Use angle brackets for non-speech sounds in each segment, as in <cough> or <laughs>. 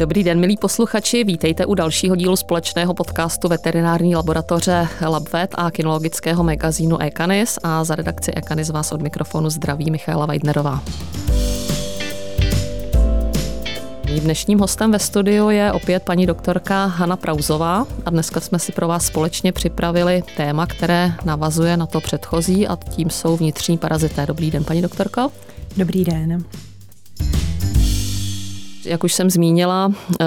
Dobrý den, milí posluchači, vítejte u dalšího dílu společného podcastu veterinární laboratoře LabVet a kinologického magazínu Ekanis a za redakci Ekanis vás od mikrofonu zdraví Michaela Weidnerová. Dnešním hostem ve studiu je opět paní doktorka Hanna Prauzová a dneska jsme si pro vás společně připravili téma, které navazuje na to předchozí a tím jsou vnitřní parazité. Dobrý den, paní doktorko. Dobrý den. Jak už jsem zmínila, eh,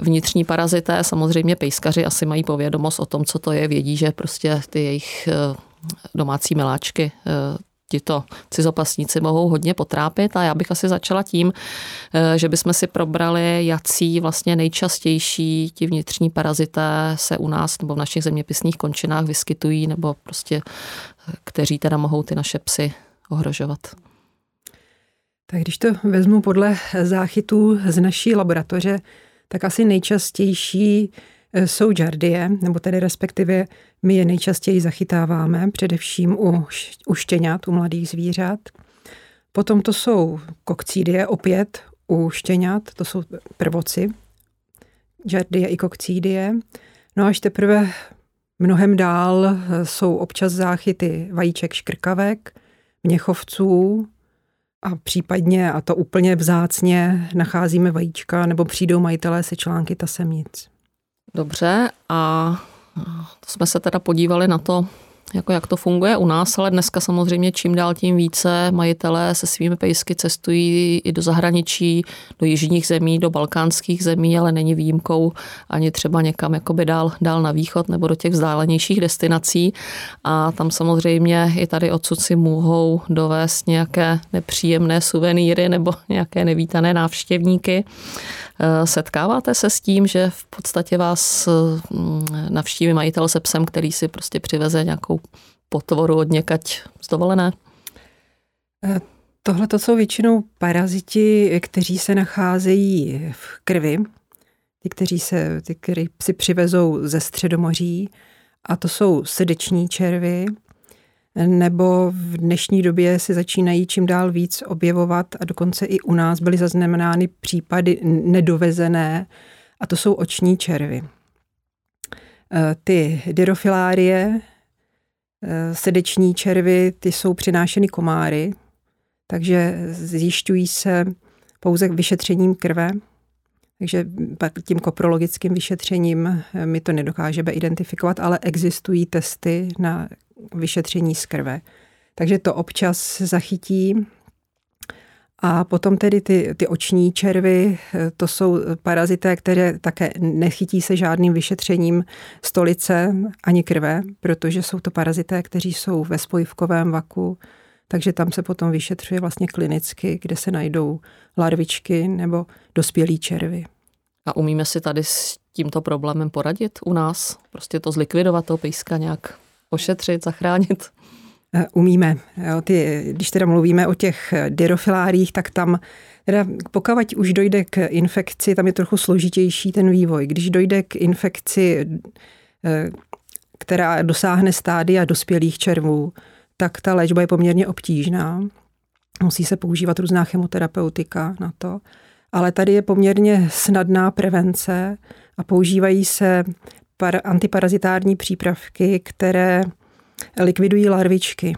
vnitřní parazité, samozřejmě pejskaři asi mají povědomost o tom, co to je, vědí, že prostě ty jejich eh, domácí miláčky eh, tito cizopasníci mohou hodně potrápit a já bych asi začala tím, že bychom si probrali, jací vlastně nejčastější ti vnitřní parazité se u nás nebo v našich zeměpisných končinách vyskytují nebo prostě kteří teda mohou ty naše psy ohrožovat. Tak když to vezmu podle záchytů z naší laboratoře, tak asi nejčastější eh, jsou žardie, nebo tedy respektive my je nejčastěji zachytáváme, především u, u štěňat, u mladých zvířat. Potom to jsou kokcídie, opět u štěňat, to jsou prvoci, žardie i kokcídie. No až teprve mnohem dál eh, jsou občas záchyty vajíček škrkavek, měchovců, a případně, a to úplně vzácně, nacházíme vajíčka nebo přijdou majitelé se články tasemnic. Dobře, a to jsme se teda podívali na to, jako jak to funguje u nás, ale dneska samozřejmě čím dál tím více majitelé se svými pejsky cestují i do zahraničí, do jižních zemí, do balkánských zemí, ale není výjimkou ani třeba někam jakoby dál, dál na východ nebo do těch vzdálenějších destinací. A tam samozřejmě i tady odsud si mohou dovést nějaké nepříjemné suvenýry nebo nějaké nevítané návštěvníky. Eh, setkáváte se s tím, že v podstatě vás mm, navštíví majitel se psem, který si prostě přiveze nějakou potvoru od někať z dovolené? Eh, tohle to jsou většinou paraziti, kteří se nacházejí v krvi, ty, kteří se, ty, kteří si přivezou ze středomoří, a to jsou srdeční červy, nebo v dnešní době se začínají čím dál víc objevovat a dokonce i u nás byly zaznamenány případy nedovezené a to jsou oční červy. Eh, ty dyrofilárie, eh, srdeční červy, ty jsou přinášeny komáry, takže zjišťují se pouze vyšetřením krve, takže tím koprologickým vyšetřením eh, my to nedokážeme identifikovat, ale existují testy na vyšetření z krve. Takže to občas zachytí. A potom tedy ty, ty oční červy, to jsou parazité, které také nechytí se žádným vyšetřením stolice ani krve, protože jsou to parazité, kteří jsou ve spojivkovém vaku, takže tam se potom vyšetřuje vlastně klinicky, kde se najdou larvičky nebo dospělí červy. A umíme si tady s tímto problémem poradit u nás? Prostě to zlikvidovat, toho pejska nějak ošetřit, zachránit? Eh, umíme. Jo, ty, když teda mluvíme o těch dyrofilárích, tak tam teda pokud už dojde k infekci, tam je trochu složitější ten vývoj. Když dojde k infekci, eh, která dosáhne stádia dospělých červů, tak ta léčba je poměrně obtížná. Musí se používat různá chemoterapeutika na to. Ale tady je poměrně snadná prevence a používají se par- antiparazitární přípravky, které likvidují larvičky,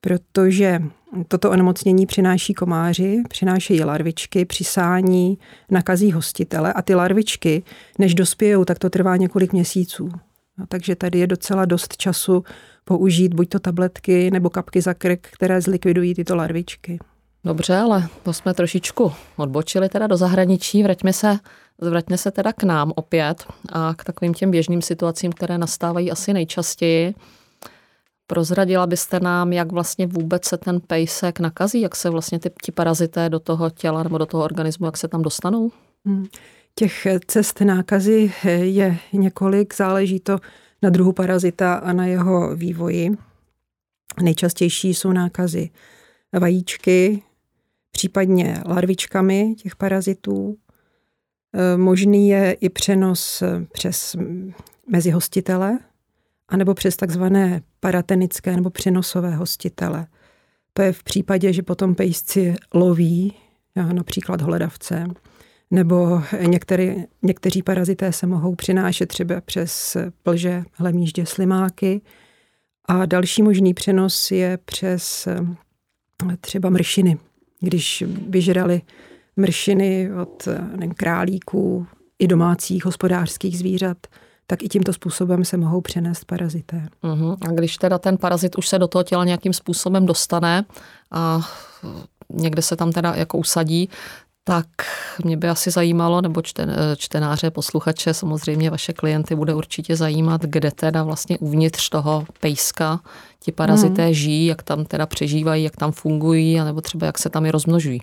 protože toto onemocnění přináší komáři, přinášejí larvičky, přisání, nakazí hostitele a ty larvičky, než dospějou, tak to trvá několik měsíců. No, takže tady je docela dost času použít buď to tabletky nebo kapky za krk, které zlikvidují tyto larvičky. Dobře, ale to jsme trošičku odbočili teda do zahraničí. Vraťme se, vraťme se teda k nám opět a k takovým těm běžným situacím, které nastávají asi nejčastěji. Prozradila byste nám, jak vlastně vůbec se ten pejsek nakazí, jak se vlastně ty, ti parazité do toho těla nebo do toho organismu, jak se tam dostanou? Hmm. Těch cest nákazy je několik, záleží to na druhu parazita a na jeho vývoji. Nejčastější jsou nákazy vajíčky, případně larvičkami těch parazitů. E, možný je i přenos přes mezi hostitele, anebo přes takzvané paratenické nebo přenosové hostitele. To je v případě, že potom pejsci loví, například hledavce, nebo některý, někteří parazité se mohou přinášet třeba přes plže, hlemíždě, slimáky. A další možný přenos je přes třeba mršiny. Když vyžrali mršiny od nevím, králíků i domácích hospodářských zvířat, tak i tímto způsobem se mohou přenést parazité. Uh-huh. A když teda ten parazit už se do toho těla nějakým způsobem dostane a někde se tam teda jako usadí, tak mě by asi zajímalo, nebo čten, čtenáře, posluchače, samozřejmě vaše klienty bude určitě zajímat, kde teda vlastně uvnitř toho pejska ti parazité hmm. žijí, jak tam teda přežívají, jak tam fungují, anebo třeba jak se tam i rozmnožují.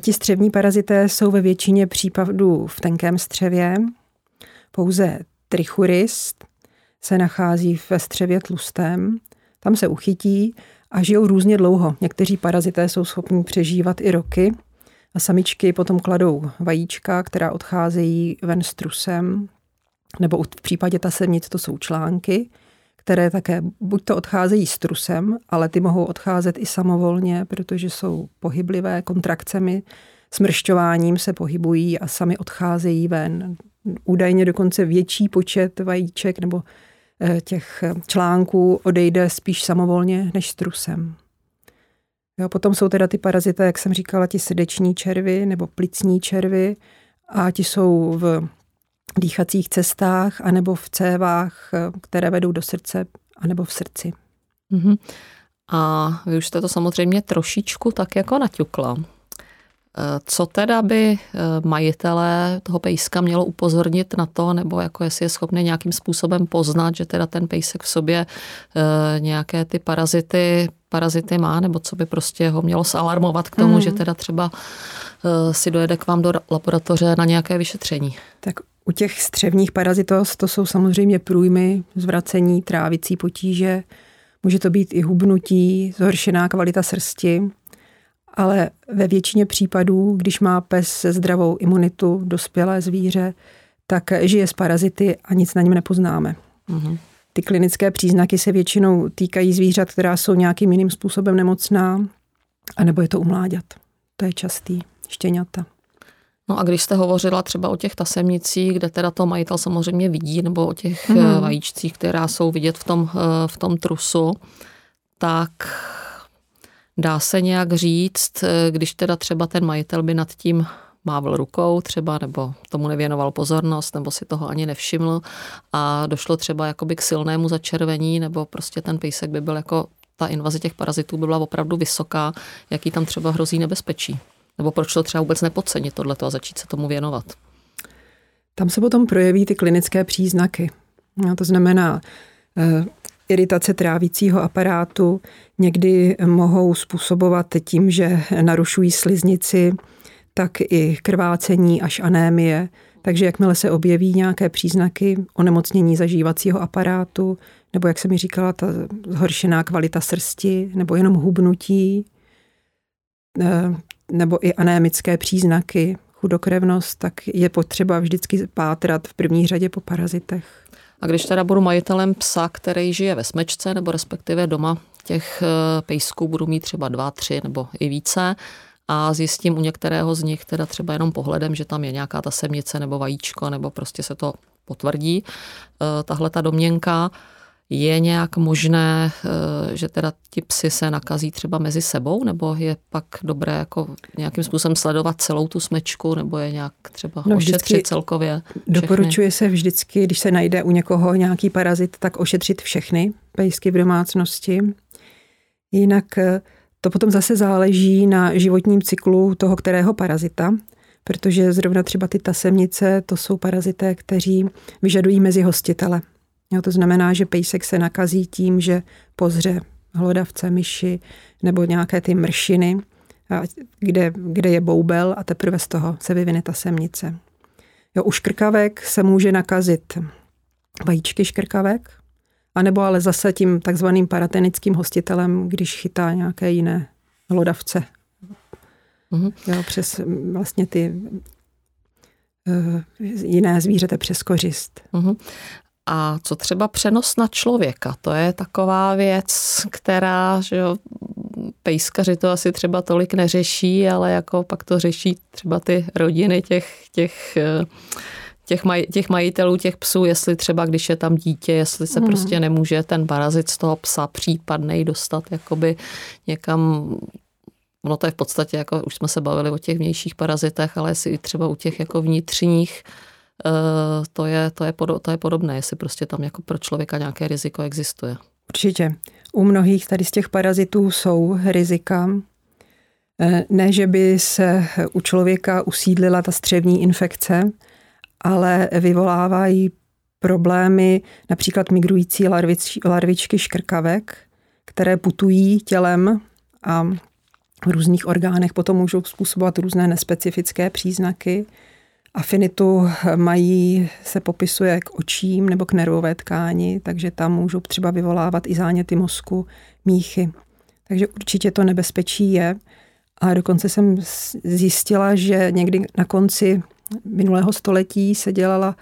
Ti střevní parazité jsou ve většině případů v tenkém střevě. Pouze trichurist se nachází ve střevě tlustém. Tam se uchytí a žijou různě dlouho. Někteří parazité jsou schopni přežívat i roky a samičky potom kladou vajíčka, která odcházejí ven s trusem, nebo v případě tasemnic to jsou články, které také buď to odcházejí s trusem, ale ty mohou odcházet i samovolně, protože jsou pohyblivé kontrakcemi, smršťováním se pohybují a sami odcházejí ven. Údajně dokonce větší počet vajíček nebo eh, těch článků odejde spíš samovolně než s trusem. Jo, potom jsou teda ty parazité, jak jsem říkala, ti srdeční červy nebo plicní červy a ti jsou v dýchacích cestách anebo v cévách, které vedou do srdce anebo v srdci. Mm-hmm. A vy už jste to samozřejmě trošičku tak jako naťukla. Eh, co teda by eh, majitelé toho pejska mělo upozornit na to, nebo jako jestli je schopný nějakým způsobem poznat, že teda ten pejsek v sobě eh, nějaké ty parazity, parazity má, nebo co by prostě ho mělo zalarmovat k tomu, mm. že teda třeba si dojede k vám do laboratoře na nějaké vyšetření? Tak u těch střevních parazitos to jsou samozřejmě průjmy, zvracení, trávicí potíže, může to být i hubnutí, zhoršená kvalita srsti, ale ve většině případů, když má pes se zdravou imunitu, dospělé zvíře, tak žije s parazity a nic na něm nepoznáme. Mm-hmm. Ty klinické příznaky se většinou týkají zvířat, která jsou nějakým jiným způsobem nemocná, anebo je to u mláďat. To je častý. Štěňata. No a když jste hovořila třeba o těch tasemnicích, kde teda to majitel samozřejmě vidí, nebo o těch mm. vajíčcích, která jsou vidět v tom, eh, v tom trusu, tak dá se nějak říct, eh, když teda třeba ten majitel by nad tím mávl rukou třeba, nebo tomu nevěnoval pozornost, nebo si toho ani nevšiml a došlo třeba jakoby k silnému začervení, nebo prostě ten pejsek by byl jako, ta invaze těch parazitů by byla opravdu vysoká, jaký tam třeba hrozí nebezpečí. Nebo proč to třeba vůbec nepodcenit tohleto a začít se tomu věnovat? Tam se potom projeví ty klinické příznaky. No, to znamená eh, iritace trávicího aparátu, někdy mohou způsobovat tím, že narušují sliznici, tak i krvácení až anémie. Takže jakmile se objeví nějaké příznaky onemocnění zažívacího aparátu, nebo jak jsem mi říkala, ta zhoršená kvalita srsti, nebo jenom hubnutí, eh, nebo i anémické příznaky, chudokrevnost, tak je potřeba vždycky pátrat v první řadě po parazitech. A když teda budu majitelem psa, který žije ve smečce, nebo respektive doma těch eh, pejsků budu mít třeba dva, tři nebo i více, a zjistím u některého z nich teda třeba jenom pohledem, že tam je nějaká ta semnice nebo vajíčko, nebo prostě se to potvrdí, eh, tahle ta domněnka, je nějak možné, eh, že teda ti psy se nakazí třeba mezi sebou, nebo je pak dobré jako nějakým způsobem sledovat celou tu smečku, nebo je nějak třeba no, ošetřit celkově? Všechny? Doporučuje se vždycky, když se najde u někoho nějaký parazit, tak ošetřit všechny pejsky v domácnosti. Jinak eh, to potom zase záleží na životním cyklu toho kterého parazita, protože zrovna třeba ty tasemnice, to jsou parazité, kteří vyžadují mezi hostitele. Jo, to znamená, že pejsek se nakazí tím, že pozře hlodavce, myši nebo nějaké ty mršiny, kde, kde je boubel a teprve z toho se vyvine ta semnice. Jo, u škrkavek se může nakazit vajíčky škrkavek, anebo ale zase tím takzvaným paratenickým hostitelem, když chytá nějaké jiné hlodavce. Mm-hmm. Jo, přes vlastně ty uh, jiné zvířete přes kořist. Mm-hmm. A co třeba přenos na člověka? To je taková věc, která že jo, pejskaři to asi třeba tolik neřeší, ale jako pak to řeší třeba ty rodiny těch, těch těch, maj, těch majitelů těch psů, jestli třeba když je tam dítě, jestli se mm. prostě nemůže ten parazit z toho psa případnej dostat jakoby někam Ono to je v podstatě, jako už jsme se bavili o těch vnějších parazitech, ale jestli třeba u těch jako vnitřních, to je, to, je podob, to je podobné, jestli prostě tam jako pro člověka nějaké riziko existuje. Určitě. U mnohých tady z těch parazitů jsou rizika. Eh, ne, že by se u člověka usídlila ta střevní infekce, ale vyvolávají problémy například migrující larvič, larvičky škrkavek, které putují tělem a v různých orgánech potom můžou způsobovat různé nespecifické příznaky. Afinitu mají, se popisuje k očím nebo k nervové tkáni, takže tam můžou třeba vyvolávat i záněty mozku, míchy. Takže určitě to nebezpečí je. A dokonce jsem zjistila, že někdy na konci minulého století se dělala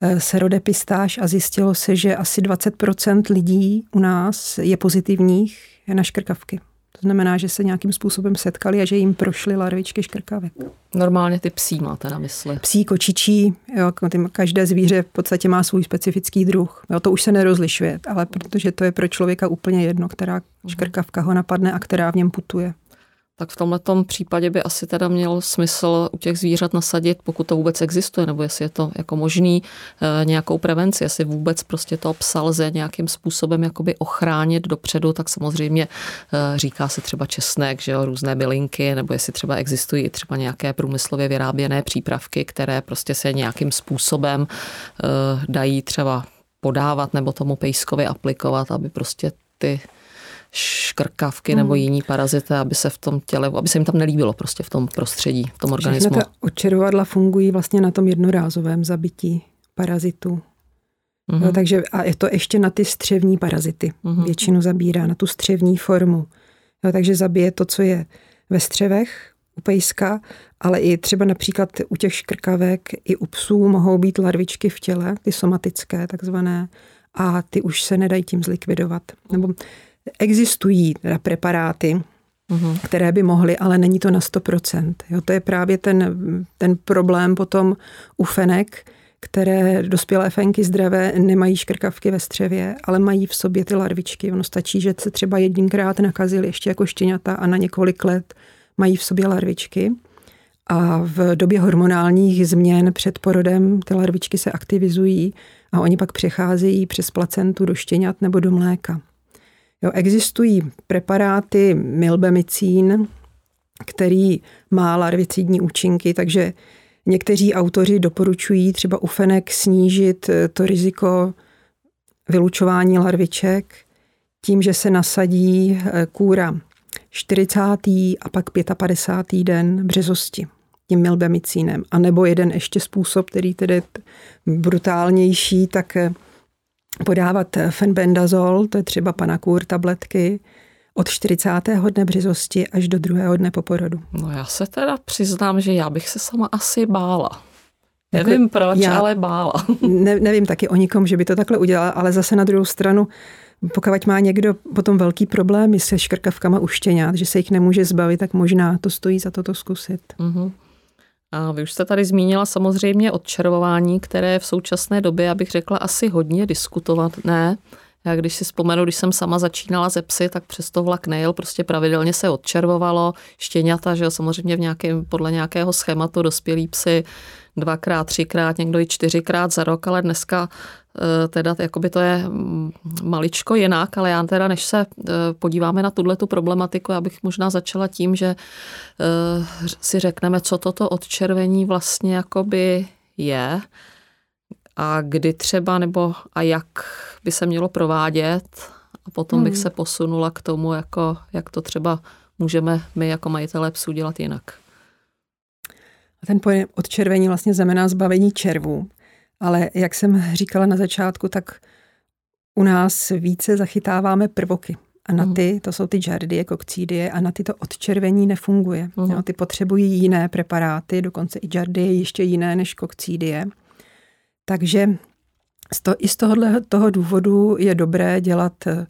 eh, serodepistáž a zjistilo se, že asi 20% lidí u nás je pozitivních na škrkavky. To znamená, že se nějakým způsobem setkali a že jim prošly larvičky škrkavek. Normálně ty psí máte na mysli. Psí, kočičí, jo, každé zvíře v podstatě má svůj specifický druh. Jo, to už se nerozlišuje, ale protože to je pro člověka úplně jedno, která mhm. škrkavka ho napadne a která v něm putuje tak v tomto případě by asi teda měl smysl u těch zvířat nasadit, pokud to vůbec existuje, nebo jestli je to jako možný eh, nějakou prevenci, jestli vůbec prostě to psa lze nějakým způsobem jakoby ochránit dopředu, tak samozřejmě eh, říká se třeba česnek, že jo, různé bylinky, nebo jestli třeba existují třeba nějaké průmyslově vyráběné přípravky, které prostě se nějakým způsobem eh, dají třeba podávat nebo tomu pejskovi aplikovat, aby prostě ty škrkavky hmm. nebo jiní parazity, aby se v tom těle, aby se jim tam nelíbilo prostě v tom prostředí, v tom organismu. Všechno ta očerovadla fungují vlastně na tom jednorázovém zabití parazitu. Mm-hmm. No, takže a je to ještě na ty střevní parazity. Mm-hmm. Většinu zabírá na tu střevní formu. No, takže zabije to, co je ve střevech, u pejska, ale i třeba například u těch škrkavek, i u psů mohou být larvičky v těle, ty somatické takzvané, a ty už se nedají tím zlikvidovat. Nebo Existují teda preparáty, uhum. které by mohly, ale není to na 100%. Jo, to je právě ten, ten problém potom u fenek, které dospělé fenky zdravé nemají škrkavky ve střevě, ale mají v sobě ty larvičky. Ono stačí, že se třeba jedinkrát nakazili ještě jako štěňata a na několik let mají v sobě larvičky. A v době hormonálních změn před porodem ty larvičky se aktivizují a oni pak přecházejí přes placentu do štěňat nebo do mléka. Jo, existují preparáty milbemicín, který má larvicidní účinky, takže někteří autoři doporučují třeba u fenek snížit eh, to riziko vylučování larviček tím, že se nasadí eh, kůra 40. a pak 55. den březosti tím milbemicínem. A nebo jeden ještě způsob, který tedy brutálnější, tak eh, podávat fenbendazol, to je třeba panakur tabletky, od 40. dne břizosti až do druhého dne po porodu. No já se teda přiznám, že já bych se sama asi bála. Jako nevím proč, já ale bála. <laughs> Ne, nevím taky o nikom, že by to takhle udělala, ale zase na druhou stranu, pokud má někdo potom velký problém se škrkavkama uštěňat, že se jich nemůže zbavit, tak možná to stojí za to to zkusit. Mm-hmm. A vy už jste tady zmínila samozřejmě odčervování, které v současné době, abych řekla, asi hodně diskutovat. Ne, já když si vzpomenu, když jsem sama začínala ze psy, tak přesto vlak nejel, prostě pravidelně se odčervovalo, štěňata, že jo, samozřejmě v nějakém, podle nějakého schématu dospělí psy dvakrát, třikrát, někdo i čtyřikrát za rok, ale dneska teda jakoby to je mm, maličko jinak, ale já teda, než se eh, podíváme na tuhle tu problematiku, já bych možná začala tím, že eh, si řekneme, co toto odčervení vlastně jakoby je a kdy třeba nebo a jak by se mělo provádět a potom hmm. bych se posunula k tomu, jako, jak to třeba můžeme my jako majitelé psů dělat jinak. A ten pojem odčervení vlastně znamená zbavení červů. Ale jak jsem říkala na začátku, tak u nás více zachytáváme prvoky. A na mhm. ty, to jsou ty žardie, kokcídie, a na ty to odčervení nefunguje. Uh-huh. Jo, ty potřebují jiné preparáty, dokonce i žardie ještě jiné než kokcídie. Takže z to, i z tohohle toho důvodu je dobré dělat eh,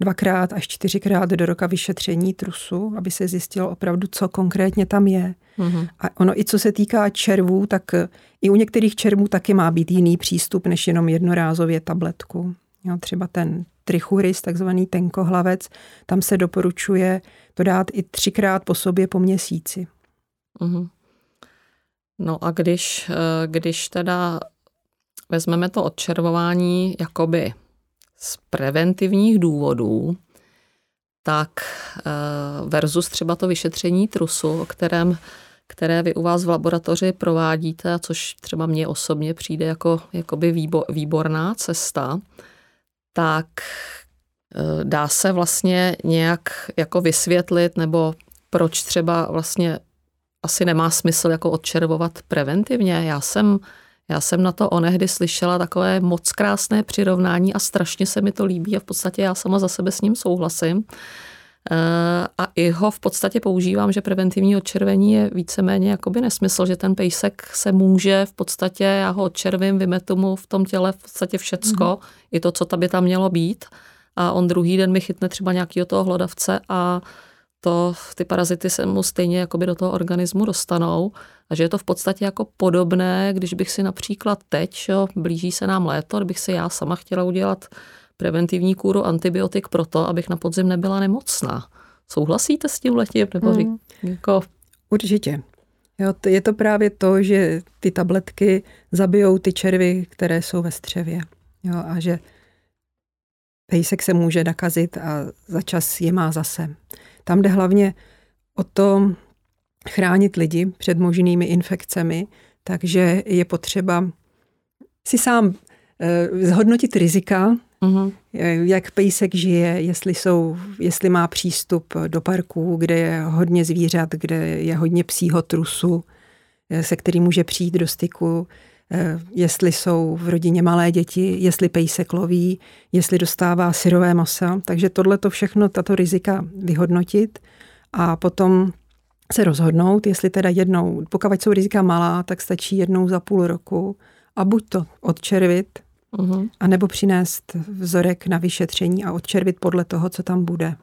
dvakrát až čtyřikrát do roka vyšetření trusu, aby se zjistilo opravdu, co konkrétně tam je. Mm-hmm. A ono i co se týká červů, tak i u některých červů taky má být jiný přístup, než jenom jednorázově tabletku. Jo, třeba ten trichuris, takzvaný tenkohlavec, tam se doporučuje to dát i třikrát po sobě po měsíci. Mm-hmm. No a když, eh, když teda vezmeme to odčervování jakoby z preventivních důvodů, tak eh, versus třeba to vyšetření trusu, o kterém, které vy u vás v laboratoři provádíte, a což třeba mně osobně přijde jako jakoby výborná cesta, tak eh, dá se vlastně nějak jako vysvětlit, nebo proč třeba vlastně asi nemá smysl jako odčervovat preventivně. Já jsem, já jsem na to onehdy slyšela takové moc krásné přirovnání a strašně se mi to líbí a v podstatě já sama za sebe s ním souhlasím. Eh, a i ho v podstatě používám, že preventivní odčervení je víceméně jakoby nesmysl, že ten pejsek se může v podstatě, já ho odčervím, vymetu mu v tom těle v podstatě všecko, mm-hmm. i to, co by tam mělo být. A on druhý den mi chytne třeba nějakého toho hlodavce a to, ty parazity se mu stejně jakoby do toho organismu dostanou a že je to v podstatě jako podobné, když bych si například teď, jo, blíží se nám léto, kdybych si já sama chtěla udělat preventivní kůru antibiotik proto, abych na podzim nebyla nemocná. Souhlasíte s tím letím? Nebo hmm. jako... Určitě. Jo, je to právě to, že ty tabletky zabijou ty červy, které jsou ve střevě. Jo, a že pejsek se může nakazit a za čas je má zase. Tam jde hlavně o to chránit lidi před možnými infekcemi, takže je potřeba si sám eh, zhodnotit rizika, uh-huh. jak pejsek žije, jestli, jsou, jestli má přístup do parků, kde je hodně zvířat, kde je hodně psího trusu, eh, se kterým může přijít do styku, jestli jsou v rodině malé děti, jestli pejsek loví, jestli dostává syrové maso. Takže tohle to všechno, tato rizika vyhodnotit a potom se rozhodnout, jestli teda jednou, pokud jsou rizika malá, tak stačí jednou za půl roku a buď to odčervit, uh-huh. anebo přinést vzorek na vyšetření a odčervit podle toho, co tam bude.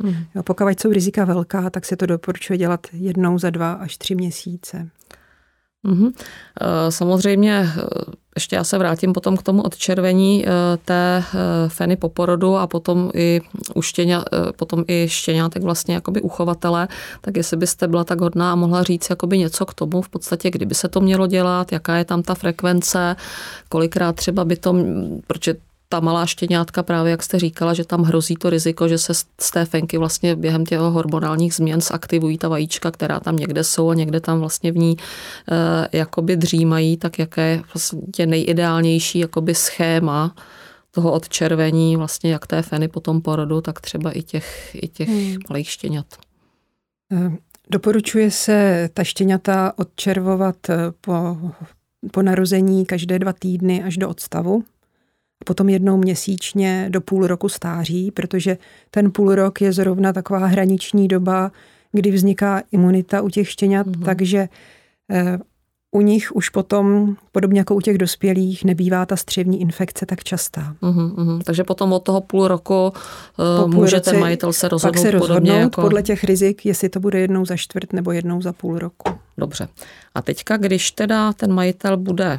Uh-huh. Jo, pokud jsou rizika velká, tak se to doporučuje dělat jednou za dva až tři měsíce. Mm-hmm. Samozřejmě, eh, ještě já se vrátím potom k tomu odčervení eh, té feny po porodu a potom i u štěňa, potom i štěňátek vlastně jakoby uchovatele, tak jestli byste byla tak hodná a mohla říct jakoby něco k tomu v podstatě, kdyby se to mělo dělat, jaká je tam ta frekvence, kolikrát třeba by to, protože ta malá štěňátka právě, jak jste říkala, že tam hrozí to riziko, že se z té fenky vlastně během těch hormonálních změn zaktivují ta vajíčka, která tam někde jsou a někde tam vlastně v ní e, jakoby dřímají, tak jaké je vlastně nejideálnější jakoby schéma toho odčervení vlastně jak té feny po tom porodu, tak třeba i těch, i těch hmm. malých štěňat. Eh, doporučuje se ta štěňata odčervovat eh, po, po narození každé dva týdny až do odstavu potom jednou měsíčně do půl roku stáří, protože ten půl rok je zrovna taková hraniční doba, kdy vzniká imunita u těch štěňat, mm-hmm. takže eh, u nich už potom, podobně jako u těch dospělých, nebývá ta střevní infekce tak častá. Uhum, uhum. Takže potom od toho půl roku uh, půl může ten majitel se rozhodnout, pak se rozhodnout jako... podle těch rizik, jestli to bude jednou za čtvrt nebo jednou za půl roku. Dobře. A teďka, když teda ten majitel bude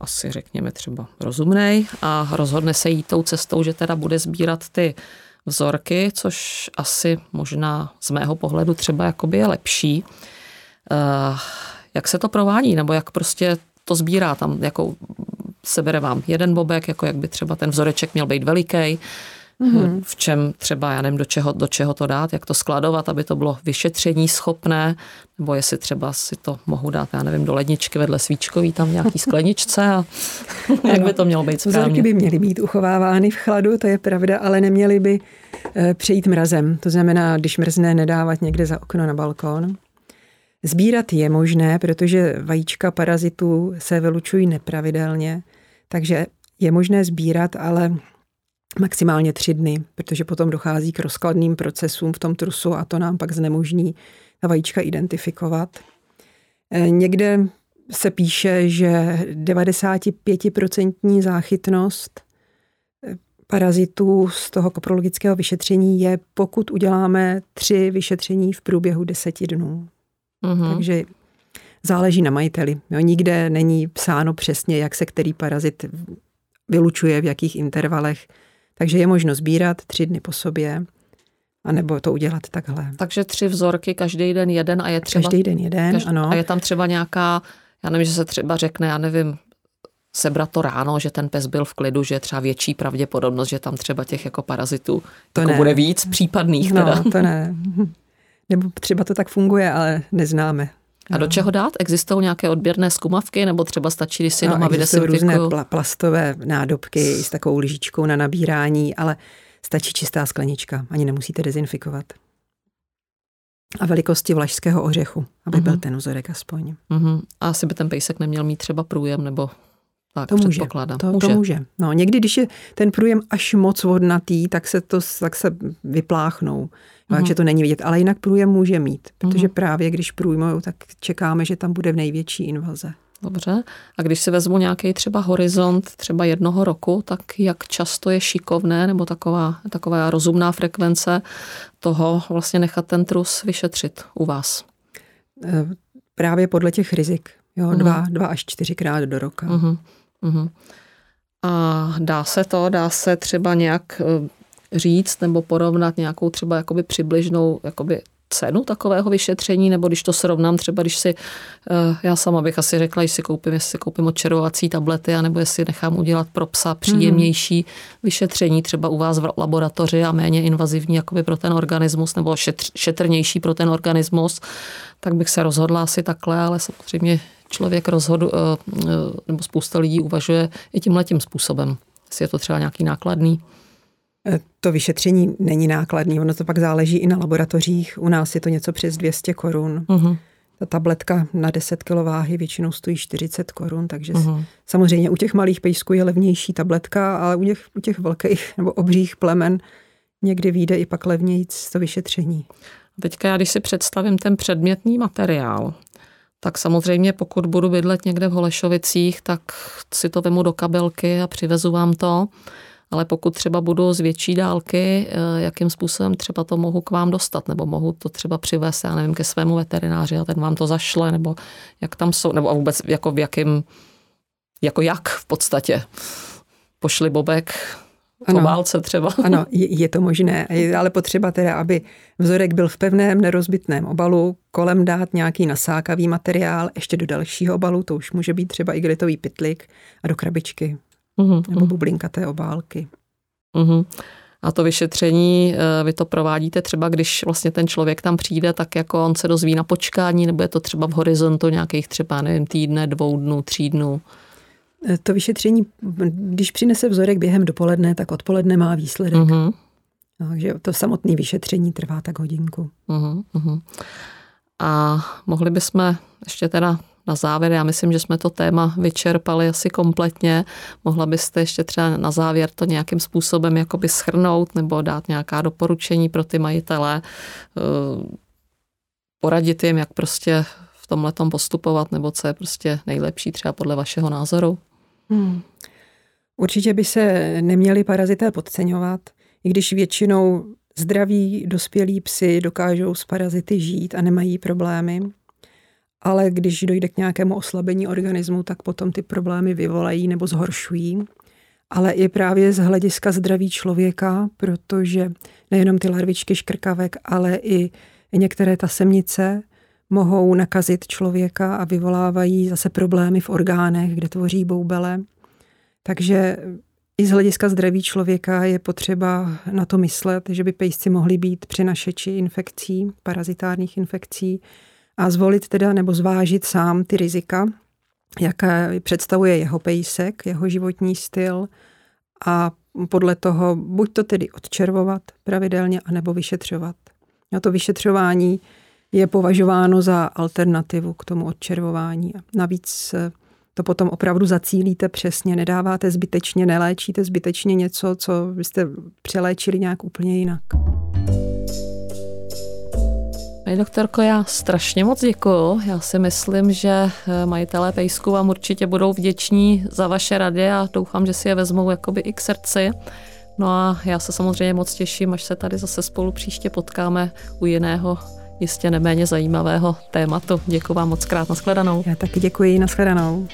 asi řekněme třeba rozumnej a rozhodne se jít tou cestou, že teda bude sbírat ty vzorky, což asi možná z mého pohledu třeba jakoby je lepší. Uh, jak se to provádí, nebo jak prostě to sbírá tam, jako sebere vám jeden bobek, jako jak by třeba ten vzoreček měl být veliký, mm-hmm. v čem třeba, já nevím, do čeho, do čeho to dát, jak to skladovat, aby to bylo vyšetření schopné, nebo jestli třeba si to mohu dát, já nevím, do ledničky vedle svíčkový, tam nějaký skleničce a <laughs> jak by to mělo být správně. Vzorky by měly být uchovávány v chladu, to je pravda, ale neměly by eh, přejít mrazem. To znamená, když mrzne, nedávat někde za okno na balkón. Sbírat je možné, protože vajíčka parazitů se vylučují nepravidelně, takže je možné sbírat, ale maximálně tři dny, protože potom dochází k rozkladným procesům v tom trusu a to nám pak znemožní ta vajíčka identifikovat. E, někde se píše, že 95% záchytnost e, parazitů z toho koprologického vyšetření je, pokud uděláme tři vyšetření v průběhu deseti dnů. Mm-hmm. Takže záleží na majiteli. Jo, nikde není psáno přesně, jak se který parazit vylučuje, v jakých intervalech. Takže je možno sbírat tři dny po sobě, anebo to udělat takhle. Takže tři vzorky, každý den jeden a je třeba... Každý den jeden, každý, ano. A je tam třeba nějaká, já nevím, že se třeba řekne, já nevím, sebrat to ráno, že ten pes byl v klidu, že je třeba větší pravděpodobnost, že tam třeba těch jako parazitů to jako bude víc případných. No, teda. to ne. Nebo třeba to tak funguje, ale neznáme. A do čeho dát? Existují nějaké odběrné zkumavky, nebo třeba stačí, když si no, doma vydesinfikuju? různé pla- plastové nádobky s takovou lžičkou na nabírání, ale stačí čistá sklenička, ani nemusíte dezinfikovat. A velikosti vlašského ořechu, aby uh-huh. byl ten vzorek aspoň. Uh-huh. A asi by ten pejsek neměl mít třeba průjem nebo tak, to může, to, může. to může. No, někdy, když je ten průjem až moc vodnatý, tak se, to, tak se vypláchnou. No, takže to není vidět. Ale jinak průjem může mít, protože mm. právě když průjmou, tak čekáme, že tam bude v největší invaze. Dobře. A když si vezmu nějaký třeba horizont třeba jednoho roku, tak jak často je šikovné nebo taková, taková rozumná frekvence toho vlastně nechat ten trus vyšetřit u vás? E, právě podle těch rizik. Jo, uh-huh. dva, dva až čtyřikrát do roka. Uh-huh. Uh-huh. A dá se to, dá se třeba nějak eh, říct nebo porovnat nějakou třeba jakoby přibližnou jakoby cenu takového vyšetření, nebo když to srovnám třeba, když si, eh, já sama bych asi řekla, si koupím, jestli si koupím odčerovací tablety, anebo jestli nechám udělat pro psa příjemnější mm-hmm. vyšetření třeba u vás v laboratoři a méně invazivní jakoby pro ten organismus, nebo šetř, šetrnější pro ten organismus, tak bych se rozhodla asi takhle, ale samozřejmě člověk rozhodu, eh, eh, nebo spousta lidí uvažuje i tímhle tím způsobem. Jestli je to třeba nějaký nákladný. Eh, to vyšetření není nákladný, ono to pak záleží i na laboratořích. U nás je to něco přes 200 korun. Uh-huh. Ta tabletka na 10 kg váhy většinou stojí 40 korun, takže uh-huh. samozřejmě u těch malých pejsků je levnější tabletka, ale u těch, u těch velkých <laughs> nebo obřích plemen někdy vyjde i pak levněji to vyšetření. Teďka já, když si představím ten předmětný materiál, tak samozřejmě pokud budu bydlet někde v Holešovicích, tak si to vemu do kabelky a přivezu vám to. Ale pokud třeba budu z větší dálky, eh, jakým způsobem třeba to mohu k vám dostat, nebo mohu to třeba přivést, já nevím, ke svému veterináři a ten vám to zašle, nebo jak tam jsou, nebo vůbec jako v jakým, jako jak v podstatě. Pošli bobek, ano, válce třeba. <laughs> Ano, je, je to možné, je ale potřeba teda, aby vzorek byl v pevném nerozbitném obalu, kolem dát nějaký nasákavý materiál, ještě do dalšího obalu, to už může být třeba igelitový pytlik a do krabičky uh-huh, nebo uh-huh. bublinkaté obálky. Uh-huh. A to vyšetření, eh, vy to provádíte třeba, když vlastně ten člověk tam přijde, tak jako on se dozví na počkání, nebo je to třeba v horizontu nějakých třeba, nevím, týdne, dvou dnů, tří dnů? To vyšetření, když přinese vzorek během dopoledne, tak odpoledne má výsledek. Uh-huh. Takže to samotné vyšetření trvá tak hodinku. Uh-huh, uh-huh. A mohli bychom ještě teda na závěr, já myslím, že jsme to téma vyčerpali asi kompletně. Mohla byste ještě třeba na závěr to nějakým způsobem jakoby schrnout nebo dát nějaká doporučení pro ty majitele, eh, poradit jim, jak prostě v tomhle postupovat, nebo co je prostě nejlepší třeba podle vašeho názoru? Hmm. Určitě by se neměli parazité podceňovat, i když většinou zdraví dospělí psy dokážou s parazity žít a nemají problémy. Ale když dojde k nějakému oslabení organismu, tak potom ty problémy vyvolají nebo zhoršují. Ale i právě z hlediska zdraví člověka, protože nejenom ty larvičky škrkavek, ale i některé ta semnice mohou nakazit člověka a vyvolávají zase problémy v orgánech, kde tvoří boubele. Takže i z hlediska zdraví člověka je potřeba na to myslet, že by pejsci mohli být přenašeči infekcí, parazitárních infekcí a zvolit teda nebo zvážit sám ty rizika, jaké představuje jeho pejsek, jeho životní styl a podle toho buď to tedy odčervovat pravidelně, anebo vyšetřovat. A to vyšetřování je považováno za alternativu k tomu odčervování. Navíc eh, to potom opravdu zacílíte přesně, nedáváte zbytečně, neléčíte zbytečně něco, co byste přeléčili nějak úplně jinak. Pani doktorko, já strašně moc děkuju. Já si myslím, že eh, majitelé pejsku vám určitě budou vděční za vaše rady a doufám, že si je vezmou jakoby i k srdci. No a já se samozřejmě moc těším, až se tady zase spolu příště potkáme u jiného jistě neméně zajímavého tématu. Děkuji vám moc krát, nashledanou. Já taky děkuji, nashledanou.